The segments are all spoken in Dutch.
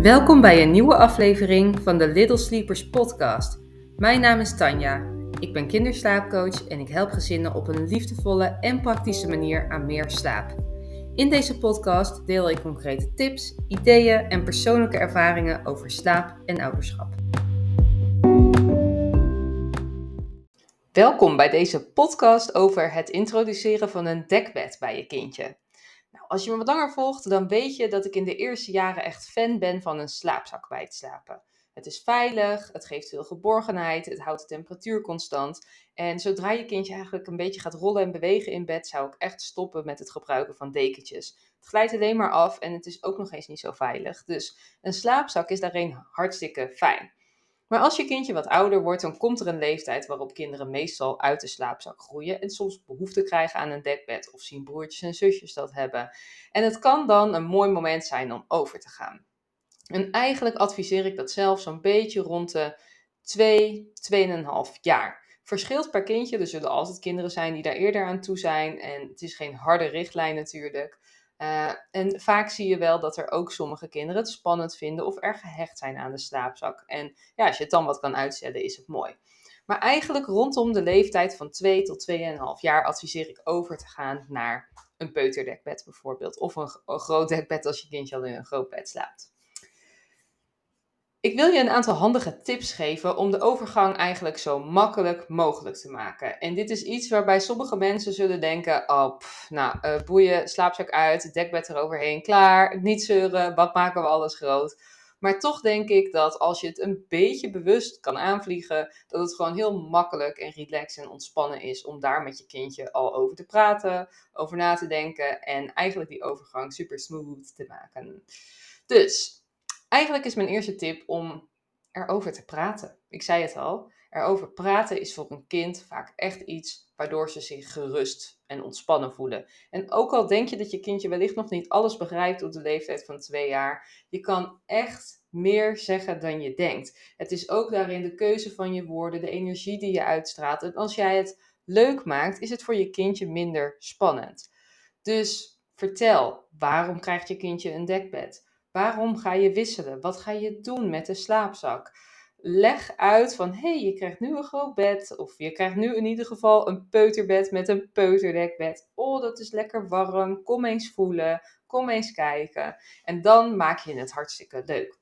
Welkom bij een nieuwe aflevering van de Little Sleepers podcast. Mijn naam is Tanja. Ik ben kinderslaapcoach en ik help gezinnen op een liefdevolle en praktische manier aan meer slaap. In deze podcast deel ik concrete tips, ideeën en persoonlijke ervaringen over slaap en ouderschap. Welkom bij deze podcast over het introduceren van een dekbed bij je kindje. Als je me wat langer volgt, dan weet je dat ik in de eerste jaren echt fan ben van een slaapzak bij het slapen. Het is veilig, het geeft veel geborgenheid, het houdt de temperatuur constant. En zodra je kindje eigenlijk een beetje gaat rollen en bewegen in bed, zou ik echt stoppen met het gebruiken van dekentjes. Het glijdt alleen maar af en het is ook nog eens niet zo veilig. Dus een slaapzak is daarin hartstikke fijn. Maar als je kindje wat ouder wordt, dan komt er een leeftijd waarop kinderen meestal uit de slaapzak groeien en soms behoefte krijgen aan een dekbed of zien broertjes en zusjes dat hebben. En het kan dan een mooi moment zijn om over te gaan. En eigenlijk adviseer ik dat zelf zo'n beetje rond de 2, 2,5 jaar. Verschilt per kindje, er zullen altijd kinderen zijn die daar eerder aan toe zijn en het is geen harde richtlijn natuurlijk. Uh, en vaak zie je wel dat er ook sommige kinderen het spannend vinden of erg gehecht zijn aan de slaapzak. En ja, als je het dan wat kan uitstellen, is het mooi. Maar eigenlijk rondom de leeftijd van 2 tot 2,5 jaar adviseer ik over te gaan naar een peuterdekbed bijvoorbeeld. Of een groot dekbed als je kindje al in een groot bed slaapt. Ik wil je een aantal handige tips geven om de overgang eigenlijk zo makkelijk mogelijk te maken. En dit is iets waarbij sommige mensen zullen denken: oh, nou, uh, boeien, slaapzak uit, dekbed eroverheen, klaar, niet zeuren, wat maken we alles groot. Maar toch denk ik dat als je het een beetje bewust kan aanvliegen, dat het gewoon heel makkelijk en relaxed en ontspannen is om daar met je kindje al over te praten, over na te denken en eigenlijk die overgang super smooth te maken. Dus Eigenlijk is mijn eerste tip om erover te praten. Ik zei het al, erover praten is voor een kind vaak echt iets waardoor ze zich gerust en ontspannen voelen. En ook al denk je dat je kindje wellicht nog niet alles begrijpt op de leeftijd van twee jaar, je kan echt meer zeggen dan je denkt. Het is ook daarin de keuze van je woorden, de energie die je uitstraalt. En als jij het leuk maakt, is het voor je kindje minder spannend. Dus vertel, waarom krijgt je kindje een dekbed? Waarom ga je wisselen? Wat ga je doen met de slaapzak? Leg uit van hé, hey, je krijgt nu een groot bed. Of je krijgt nu in ieder geval een peuterbed met een peuterdekbed. Oh, dat is lekker warm. Kom eens voelen. Kom eens kijken. En dan maak je het hartstikke leuk.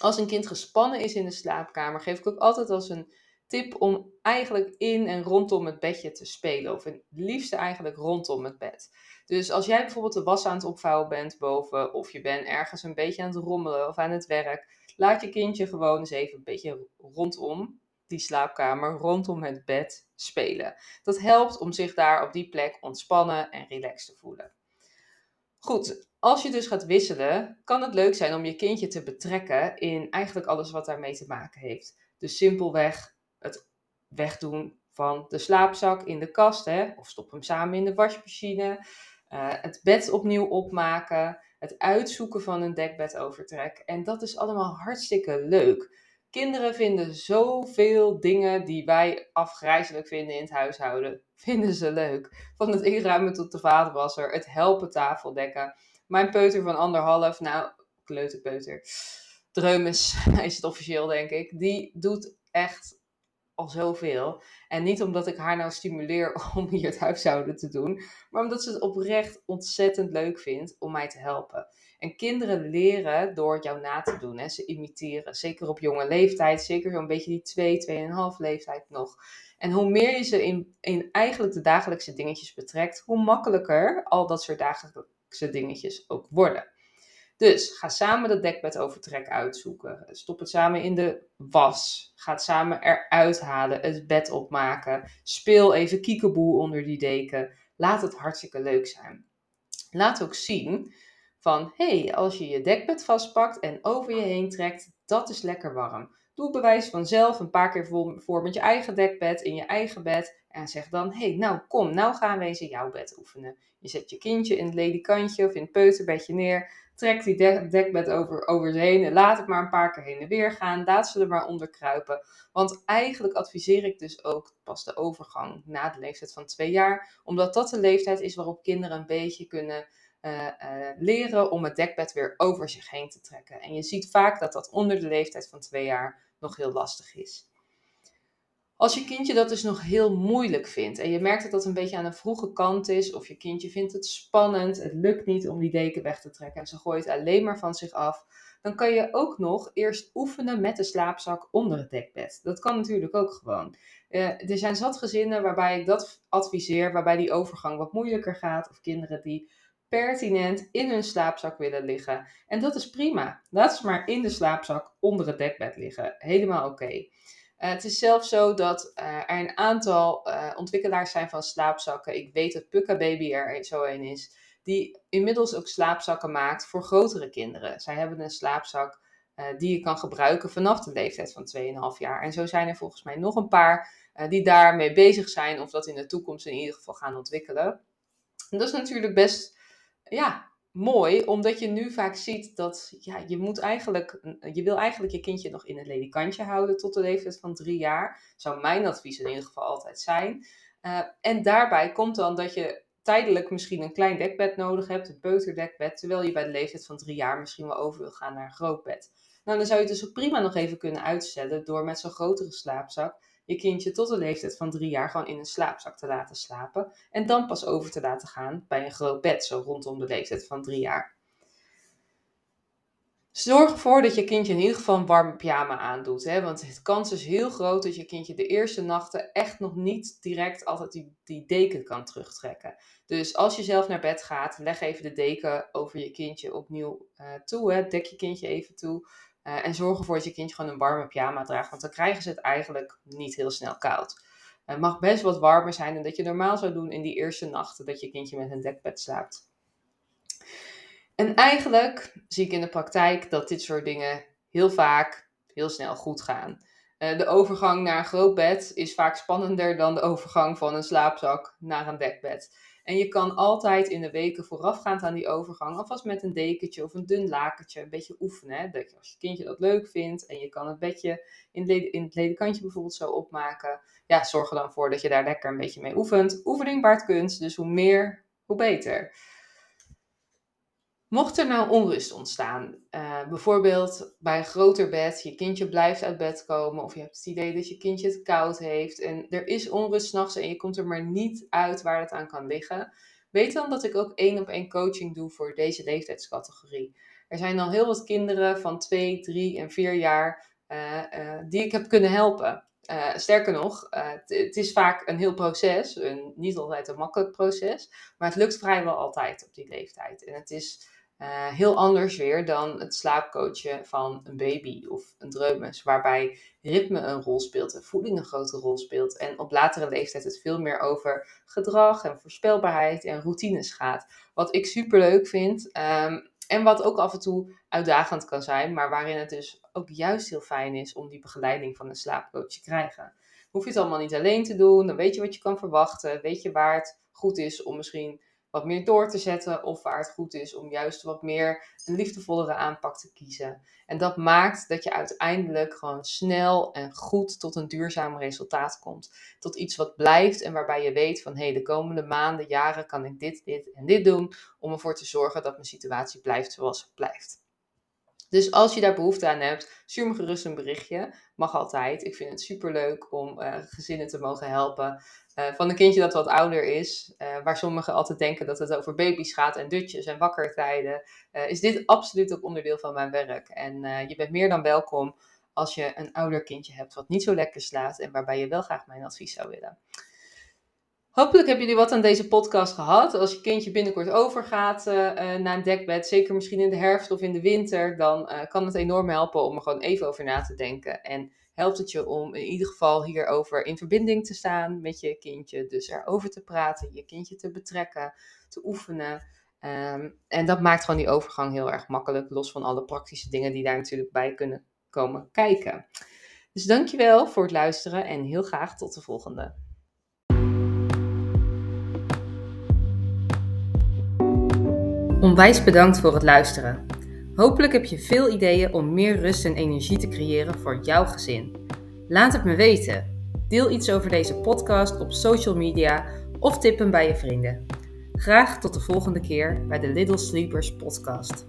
Als een kind gespannen is in de slaapkamer, geef ik ook altijd als een tip om eigenlijk in en rondom het bedje te spelen. Of het liefste eigenlijk rondom het bed. Dus als jij bijvoorbeeld de was aan het opvouwen bent boven, of je bent ergens een beetje aan het rommelen of aan het werk, laat je kindje gewoon eens even een beetje rondom die slaapkamer, rondom het bed spelen. Dat helpt om zich daar op die plek ontspannen en relaxed te voelen. Goed, als je dus gaat wisselen, kan het leuk zijn om je kindje te betrekken in eigenlijk alles wat daarmee te maken heeft. Dus simpelweg het wegdoen van de slaapzak in de kast, hè, of stop hem samen in de wasmachine. Uh, het bed opnieuw opmaken, het uitzoeken van een dekbedovertrek. En dat is allemaal hartstikke leuk. Kinderen vinden zoveel dingen die wij afgrijzelijk vinden in het huishouden, vinden ze leuk. Van het inruimen tot de vaatwasser, het helpen tafeldekken. Mijn peuter van anderhalf, nou, kleuterpeuter, Dreumes is het officieel denk ik, die doet echt al zoveel. En niet omdat ik haar nou stimuleer om hier het huishouden te doen, maar omdat ze het oprecht ontzettend leuk vindt om mij te helpen. En kinderen leren door jou na te doen. Hè. Ze imiteren, zeker op jonge leeftijd, zeker zo'n beetje die 2, 2,5 leeftijd nog. En hoe meer je ze in, in eigenlijk de dagelijkse dingetjes betrekt, hoe makkelijker al dat soort dagelijkse dingetjes ook worden. Dus ga samen dat dekbedovertrek uitzoeken. Stop het samen in de was. Ga het samen eruit halen. Het bed opmaken. Speel even kiekeboe onder die deken. Laat het hartstikke leuk zijn. Laat ook zien van, hé, hey, als je je dekbed vastpakt en over je heen trekt, dat is lekker warm. Doe bewijs vanzelf een paar keer voor met je eigen dekbed in je eigen bed. En zeg dan, hé, hey, nou kom, nou gaan we eens in jouw bed oefenen. Je zet je kindje in het ledikantje of in het peuterbedje neer. Trek die dekbed over, over ze heen en laat het maar een paar keer heen en weer gaan. Laat ze er maar onder kruipen. Want eigenlijk adviseer ik dus ook pas de overgang na de leeftijd van twee jaar. Omdat dat de leeftijd is waarop kinderen een beetje kunnen leren om het dekbed weer over zich heen te trekken. En je ziet vaak dat dat onder de leeftijd van twee jaar nog heel lastig is. Als je kindje dat dus nog heel moeilijk vindt en je merkt dat dat een beetje aan een vroege kant is, of je kindje vindt het spannend, het lukt niet om die deken weg te trekken en ze gooit alleen maar van zich af, dan kan je ook nog eerst oefenen met de slaapzak onder het dekbed. Dat kan natuurlijk ook gewoon. Uh, er zijn zat gezinnen waarbij ik dat adviseer, waarbij die overgang wat moeilijker gaat, of kinderen die pertinent in hun slaapzak willen liggen. En dat is prima. Laat ze maar in de slaapzak onder het dekbed liggen. Helemaal oké. Eh, het is zelfs zo dat uh, er een aantal uh, ontwikkelaars zijn van slaapzakken. Ik weet dat Pukka Baby er zo een is. Die inmiddels ook slaapzakken maakt voor grotere kinderen. Zij hebben een slaapzak die je kan gebruiken vanaf de leeftijd van 2,5 jaar. En zo zijn er volgens mij nog een paar die daarmee bezig zijn. Of dat in de toekomst in ieder geval gaan ontwikkelen. En dat is natuurlijk best ja, mooi, omdat je nu vaak ziet dat ja, je moet eigenlijk, je wil eigenlijk je kindje nog in een ledikantje houden tot de leeftijd van drie jaar. Zou mijn advies in ieder geval altijd zijn. Uh, en daarbij komt dan dat je tijdelijk misschien een klein dekbed nodig hebt, een peuterdekbed, terwijl je bij de leeftijd van drie jaar misschien wel over wil gaan naar een groot bed. Nou, dan zou je het dus ook prima nog even kunnen uitstellen door met zo'n grotere slaapzak je kindje tot de leeftijd van drie jaar gewoon in een slaapzak te laten slapen. En dan pas over te laten gaan bij een groot bed, zo rondom de leeftijd van drie jaar. Zorg ervoor dat je kindje in ieder geval een warme pyjama aandoet. Hè? Want de kans is heel groot dat je kindje de eerste nachten echt nog niet direct altijd die, deken kan terugtrekken. Dus als je zelf naar bed gaat, leg even de deken over je kindje opnieuw uh, toe. Hè? Dek je kindje even toe. Uh, en zorg ervoor dat je kindje gewoon een warme pyjama draagt, want dan krijgen ze het eigenlijk niet heel snel koud. Het mag best wat warmer zijn dan dat je normaal zou doen in die eerste nachten dat je kindje met een dekbed slaapt. En eigenlijk zie ik in de praktijk dat dit soort dingen heel vaak heel snel goed gaan. Uh, de overgang naar een groot bed is vaak spannender dan de overgang van een slaapzak naar een dekbed. En je kan altijd in de weken voorafgaand aan die overgang, alvast met een dekentje of een dun lakentje, een beetje oefenen. Hè? Dat als je kindje dat leuk vindt en je kan het bedje in, in het ledekantje bijvoorbeeld zo opmaken. Ja, zorg er dan voor dat je daar lekker een beetje mee oefent. Oefening baart kunst, dus hoe meer, hoe beter. Mocht er nou onrust ontstaan, uh, bijvoorbeeld bij een groter bed, je kindje blijft uit bed komen of je hebt het idee dat je kindje het koud heeft en er is onrust s'nachts en je komt er maar niet uit waar het aan kan liggen, weet dan dat ik ook één op één coaching doe voor deze leeftijdscategorie. Er zijn al heel wat kinderen van 2, 3 en 4 jaar uh, uh, die ik heb kunnen helpen. sterker nog, het is vaak een heel proces, een, niet altijd een makkelijk proces, maar het lukt vrijwel altijd op die leeftijd. En het is uh, heel anders weer dan het slaapcoachen van een baby of een dreumes, waarbij ritme een rol speelt en voeding een grote rol speelt. En op latere leeftijd het veel meer over gedrag en voorspelbaarheid en routines gaat. Wat ik super leuk vind um, en wat ook af en toe uitdagend kan zijn, maar waarin het dus ook juist heel fijn is om die begeleiding van een slaapcoach te krijgen. Hoef je het allemaal niet alleen te doen, dan weet je wat je kan verwachten, weet je waar het goed is om misschien wat meer door te zetten of waar het goed is om juist wat meer een liefdevollere aanpak te kiezen. En dat maakt dat je uiteindelijk gewoon snel en goed tot een duurzaam resultaat komt. Tot iets wat blijft en waarbij je weet van hé, hey, de komende maanden, jaren kan ik dit, dit en dit doen om ervoor te zorgen dat mijn situatie blijft zoals het blijft. Dus als je daar behoefte aan hebt, stuur me gerust een berichtje. Mag altijd. Ik vind het super leuk om uh, gezinnen te mogen helpen. Uh, van een kindje dat wat ouder is, uh, waar sommigen altijd denken dat het over baby's gaat en dutjes en wakkertijden, is dit absoluut ook onderdeel van mijn werk. En je bent meer dan welkom als je een ouder kindje hebt wat niet zo lekker slaapt en waarbij je wel graag mijn advies zou willen. Hopelijk hebben jullie wat aan deze podcast gehad. Als je kindje binnenkort overgaat uh, naar een dekbed, zeker misschien in de herfst of in de winter, dan uh, kan het enorm helpen om er gewoon even over na te denken. En helpt het je om in ieder geval hierover in verbinding te staan met je kindje. Dus erover te praten, je kindje te betrekken, te oefenen. Um, en dat maakt gewoon die overgang heel erg makkelijk, los van alle praktische dingen die daar natuurlijk bij kunnen komen kijken. Dus dankjewel voor het luisteren en heel graag tot de volgende. Onwijs bedankt voor het luisteren. Hopelijk heb je veel ideeën om meer rust en energie te creëren voor jouw gezin. Laat het me weten. Deel iets over deze podcast op social media of tip hem bij je vrienden. Graag tot de volgende keer bij de Little Sleepers podcast.